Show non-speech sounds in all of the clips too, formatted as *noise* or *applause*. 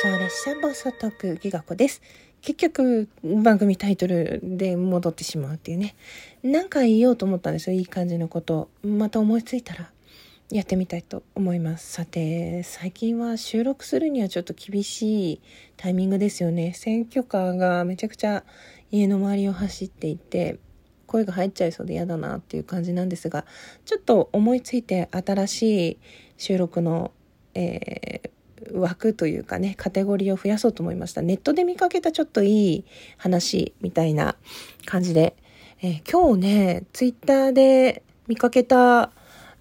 送列車暴走トークギガ子です。結局、番組タイトルで戻ってしまうっていうね。なんか言おうと思ったんですよ。いい感じのこと。また思いついたらやってみたいと思います。さて、最近は収録するにはちょっと厳しいタイミングですよね。選挙カーがめちゃくちゃ家の周りを走っていて、声が入っちゃいそうで嫌だなっていう感じなんですが、ちょっと思いついて新しい収録の、えー枠というかね、カテゴリーを増やそうと思いました。ネットで見かけたちょっといい話みたいな感じで、えー今日ね、ツイッターで見かけた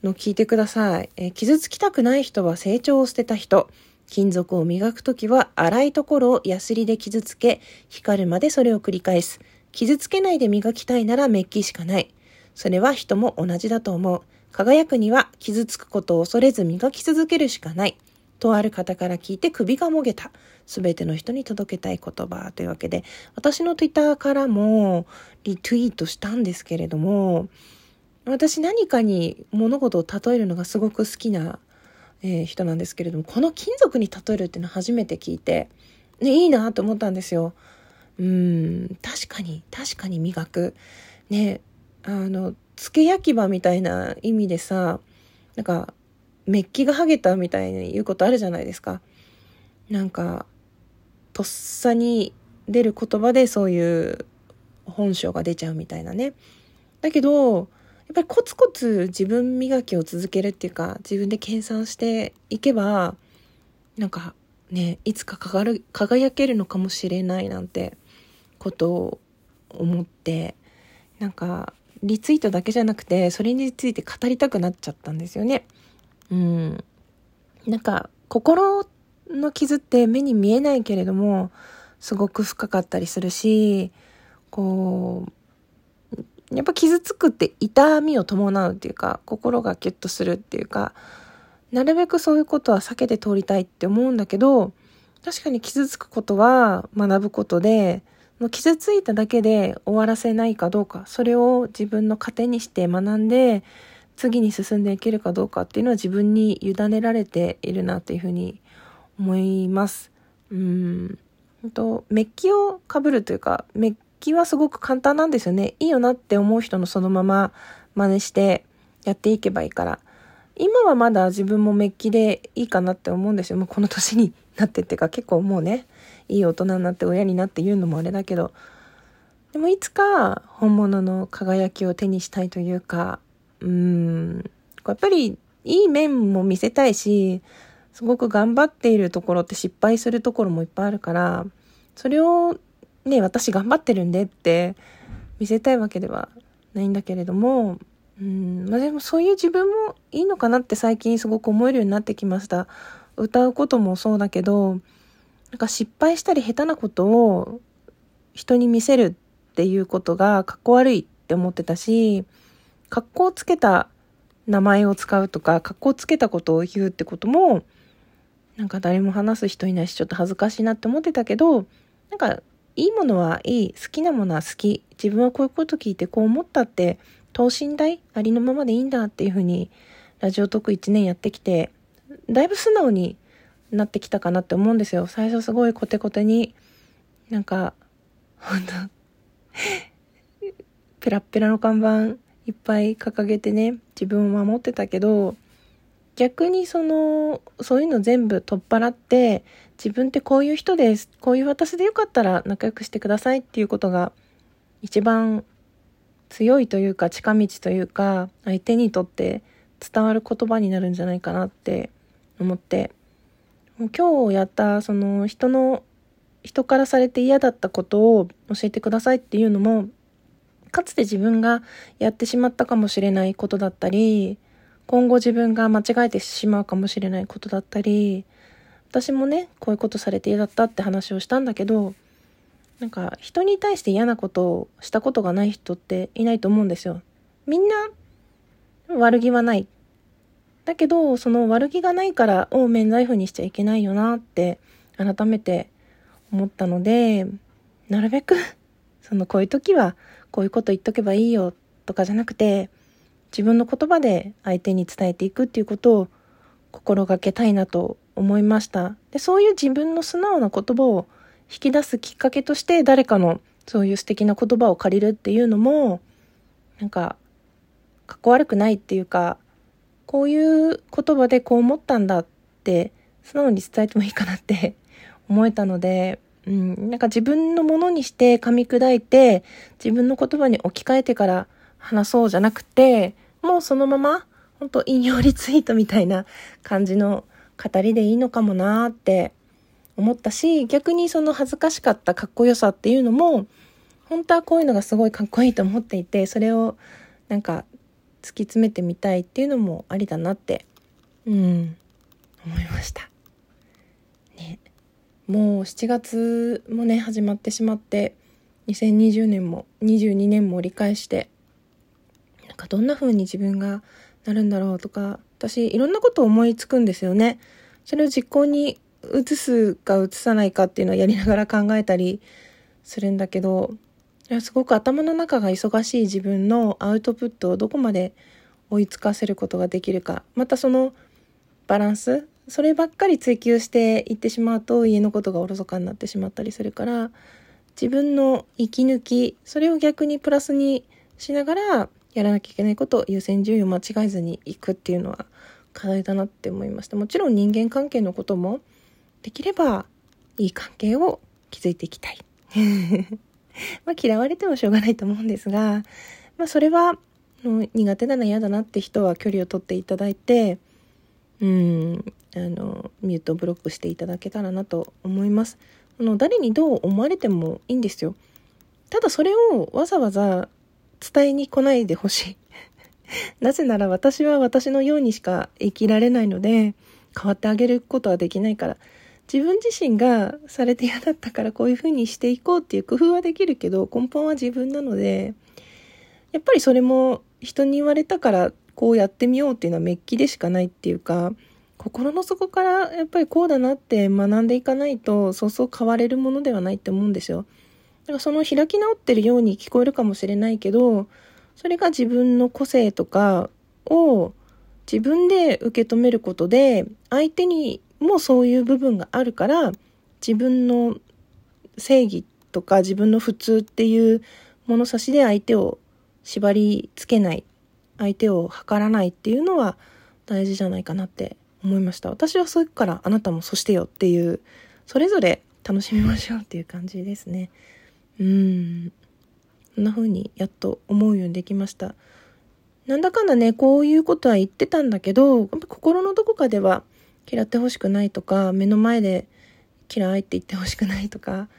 の聞いてください。えー傷つきたくない人は成長を捨てた人。金属を磨くときは粗いところをヤスリで傷つけ、光るまでそれを繰り返す。傷つけないで磨きたいならメッキしかない。それは人も同じだと思う。輝くには傷つくことを恐れず磨き続けるしかない。とある方から聞いて首がもげた。すべての人に届けたい言葉というわけで、私の Twitter からもリツイートしたんですけれども、私何かに物事を例えるのがすごく好きな、えー人なんですけれども、この金属に例えるっていうのは初めて聞いて、ね、いいなと思ったんですよ。うん、確かに、確かに磨く。ね、あの、付け焼き場みたいな意味でさ、なんか、メッキが剥げたみたいに言うことあるじゃないですか。なんか、とっさに出る言葉でそういう本性が出ちゃうみたいなね。だけど、やっぱりコツコツ自分磨きを続けるっていうか、自分で計算していけば、なんかね、いつか輝る輝けるのかもしれないなんてことを思って、なんか、リツイートだけじゃなくて、それについて語りたくなっちゃったんですよね。うん。なんか、心の傷って目に見えないけれども、すごく深かったりするし、こう、やっぱ傷つくって痛みを伴うっていうか、心がキュッとするっていうか、なるべくそういうことは避けて通りたいって思うんだけど、確かに傷つくことは学ぶことで、もう傷ついただけで終わらせないかどうか、それを自分の糧にして学んで、次に進んでいけるかどうかっていうのは自分に委ねられているなっていうふうに思います。うん。ほんと、メッキを被るというか、メッキはすごく簡単なんですよね。いいよなって思う人のそのまま真似してやっていけばいいから。今はまだ自分もメッキでいいかなって思うんですよ。もうこの年になってっていうか結構もうね、いい大人になって親になって言うのもあれだけど、でもいつか本物の輝きを手にしたいというか、うん、やっぱりいい面も見せたいし、すごく頑張っているところって失敗するところもいっぱいあるから、それをね、私頑張ってるんでって見せたいわけではないんだけれども、うん、まあでもそういう自分もいいのかなって最近すごく思えるようになってきました。歌うこともそうだけど、なんか失敗したり下手なことを人に見せるっていうことがかっこ悪いって思ってたし、格好をつけた名前を使うとか、格好つけたことを言うってことも、なんか誰も話す人いないし、ちょっと恥ずかしいなって思ってたけど、なんか、いいものはいい、好きなものは好き、自分はこういうこと聞いてこう思ったって、等身大ありのままでいいんだっていうふうに、ラジオトーク1年やってきて、だいぶ素直になってきたかなって思うんですよ。最初すごいコテコテに、なんか、ほんと、*laughs* ペラッペラの看板いっぱい掲げてね、自分を守ってたけど、逆にその、そういうの全部取っ払って、自分ってこういう人です。こういう私でよかったら仲良くしてくださいっていうことが、一番強いというか近道というか、相手にとって伝わる言葉になるんじゃないかなって思って、もう今日やったその人の、人からされて嫌だったことを教えてくださいっていうのも、かつて自分がやってしまったかもしれないことだったり、今後自分が間違えてしまうかもしれないことだったり、私もね、こういうことされて嫌だったって話をしたんだけど、なんか人に対して嫌なことをしたことがない人っていないと思うんですよ。みんな悪気はない。だけど、その悪気がないからを免罪符にしちゃいけないよなって改めて思ったので、なるべく、そのこういう時はこういうこと言っとけばいいよとかじゃなくて、自分の言葉で相手に伝えていくっていうことを心がけたいなと思いました。で、そういう自分の素直な言葉を引き出すきっかけとして誰かのそういう素敵な言葉を借りるっていうのも、なんか、かっこ悪くないっていうか、こういう言葉でこう思ったんだって素直に伝えてもいいかなって思えたので、うん、なんか自分のものにして噛み砕いて自分の言葉に置き換えてから話そうじゃなくて、もうそのまま本当引用リツイートみたいな感じの語りでいいのかもなーって思ったし、逆にその恥ずかしかったかっこよさっていうのも、本当はこういうのがすごいかっこいいと思っていて、それをなんか突き詰めてみたいっていうのもありだなって、うん、思いました。もう7月もね、始まってしまって、2020年も22年も折り返して、なんかどんな風に自分がなるんだろうとか、私いろんなことを思いつくんですよね。それを実行に移すか移さないかっていうのをやりながら考えたりするんだけど、すごく頭の中が忙しい自分のアウトプットをどこまで追いつかせることができるか。またそのバランス、そればっかり追求していってしまうと家のことがおろそかになってしまったりするから、自分の息抜き、それを逆にプラスにしながらやらなきゃいけないことを優先順位を間違えずにいくっていうのは課題だなって思いました。もちろん人間関係のこともできればいい関係を築いていきたい。*laughs* まあ嫌われてもしょうがないと思うんですが、まあそれは苦手だな嫌だなって人は距離を取っていただいて、うん、あの、ミュートブロックしていただけたらなと思います。あの、誰にどう思われてもいいんですよ。ただそれをわざわざ伝えに来ないでほしい。*laughs* なぜなら私は私のようにしか生きられないので、変わってあげることはできないから、自分自身がされて嫌だったからこういう風にしていこうっていう工夫はできるけど、根本は自分なので、やっぱりそれも人に言われたからこうやってみようっていうのはメッキでしかないっていうか、心の底からやっぱりこうだなって学んでいかないと、そうそう変われるものではないって思うんですよ。だからその開き直ってるように聞こえるかもしれないけど、それが自分の個性とかを自分で受け止めることで、相手にもそういう部分があるから、自分の正義とか自分の普通っていう物差しで相手を縛り付けない、相手を測らないっていうのは大事じゃないかなって思いました。私はそうからあなたもそしてよっていう、それぞれ楽しみましょうっていう感じですね。うん。そんな風にやっと思うようにできました。なんだかんだね、こういうことは言ってたんだけど、心のどこかでは嫌ってほしくないとか、目の前で嫌いって言ってほしくないとか、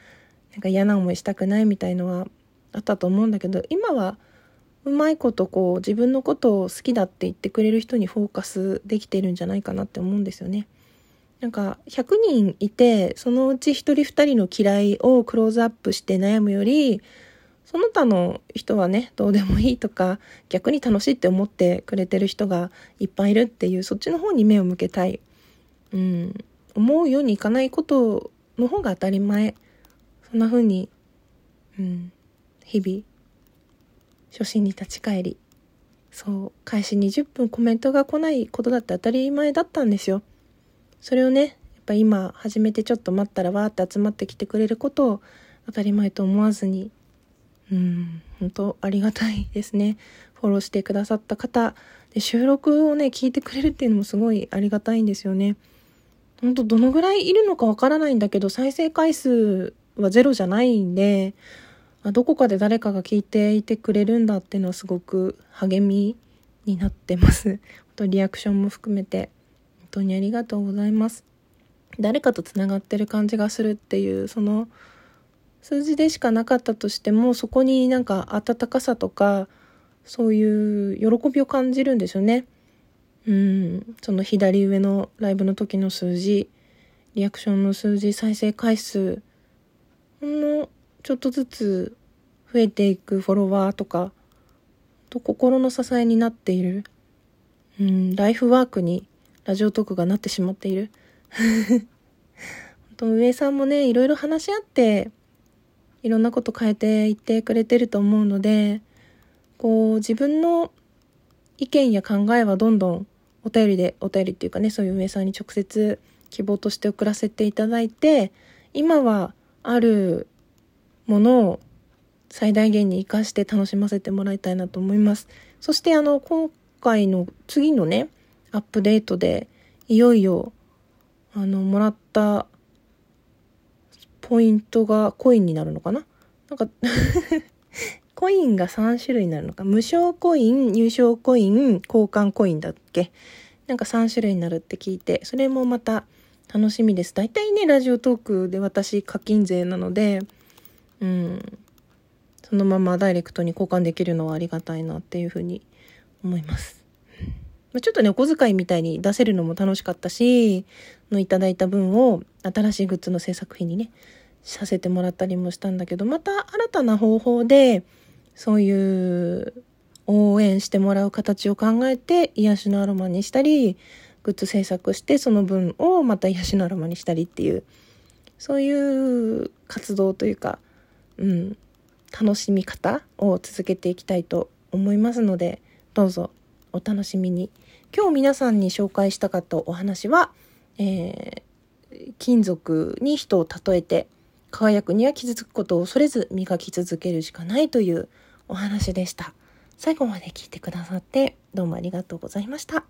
なんか嫌な思いしたくないみたいのはあったと思うんだけど、今はうまいことこう自分のことを好きだって言ってくれる人にフォーカスできてるんじゃないかなって思うんですよね。なんか100人いてそのうち1人2人の嫌いをクローズアップして悩むよりその他の人はねどうでもいいとか逆に楽しいって思ってくれてる人がいっぱいいるっていうそっちの方に目を向けたい、うん、思うようにいかないことの方が当たり前。そんな風に、うん、日々初心に立ち返りそう開始20分コメントが来ないことだって当たり前だったんですよそれをね、やっぱ今始めてちょっと待ったらわーって集まってきてくれることを当たり前と思わずに、うん、本当ありがたいですね。フォローしてくださった方、で収録をね、聞いてくれるっていうのもすごいありがたいんですよね。本当どのぐらいいるのかわからないんだけど、再生回数はゼロじゃないんで、あどこかで誰かが聞いていてくれるんだっていうのはすごく励みになってます。*laughs* 本当リアクションも含めて本当にありがとうございます。誰かとつながってる感じがするっていう、その数字でしかなかったとしても、そこになんか温かさとか、そういう喜びを感じるんですよね。うん、その左上のライブの時の数字、リアクションの数字、再生回数、ほんのちょっとずつ増えていくフォロワーとか、と心の支えになっている、うん、ライフワークにラジオトークがなってしまっている。*laughs* 本当上さんもね、いろいろ話し合って、いろんなこと変えていってくれてると思うので、こう、自分の意見や考えはどんどんお便りで、お便りっていうかね、そういう上さんに直接希望として送らせていただいて、今はあるものを最大限に活かして楽しませてもらいたいなと思います。そしてあの、今回の次のね、アップデートで、いよいよ、あの、もらったポイントがコインになるのかな？なんか *laughs* コインが3種類になるのか？無償コイン、入賞コイン、交換コインだっけ？なんか3種類になるって聞いて、それもまた楽しみです。大体ね、ラジオトークで私課金税なので、うん、そのままダイレクトに交換できるのはありがたいなっていうふうに思います。ちょっとね、お小遣いみたいに出せるのも楽しかったし、のいただいた分を新しいグッズの制作費にね、させてもらったりもしたんだけど、また新たな方法で、そういう応援してもらう形を考えて癒しのアロマにしたり、グッズ制作してその分をまた癒しのアロマにしたりっていう、そういう活動というか、うん、楽しみ方を続けていきたいと思いますので、どうぞお楽しみに。今日皆さんに紹介したかったお話は、えー、金属に人を例えて、輝くには傷つくことを恐れず磨き続けるしかないというお話でした。最後まで聞いてくださってどうもありがとうございました。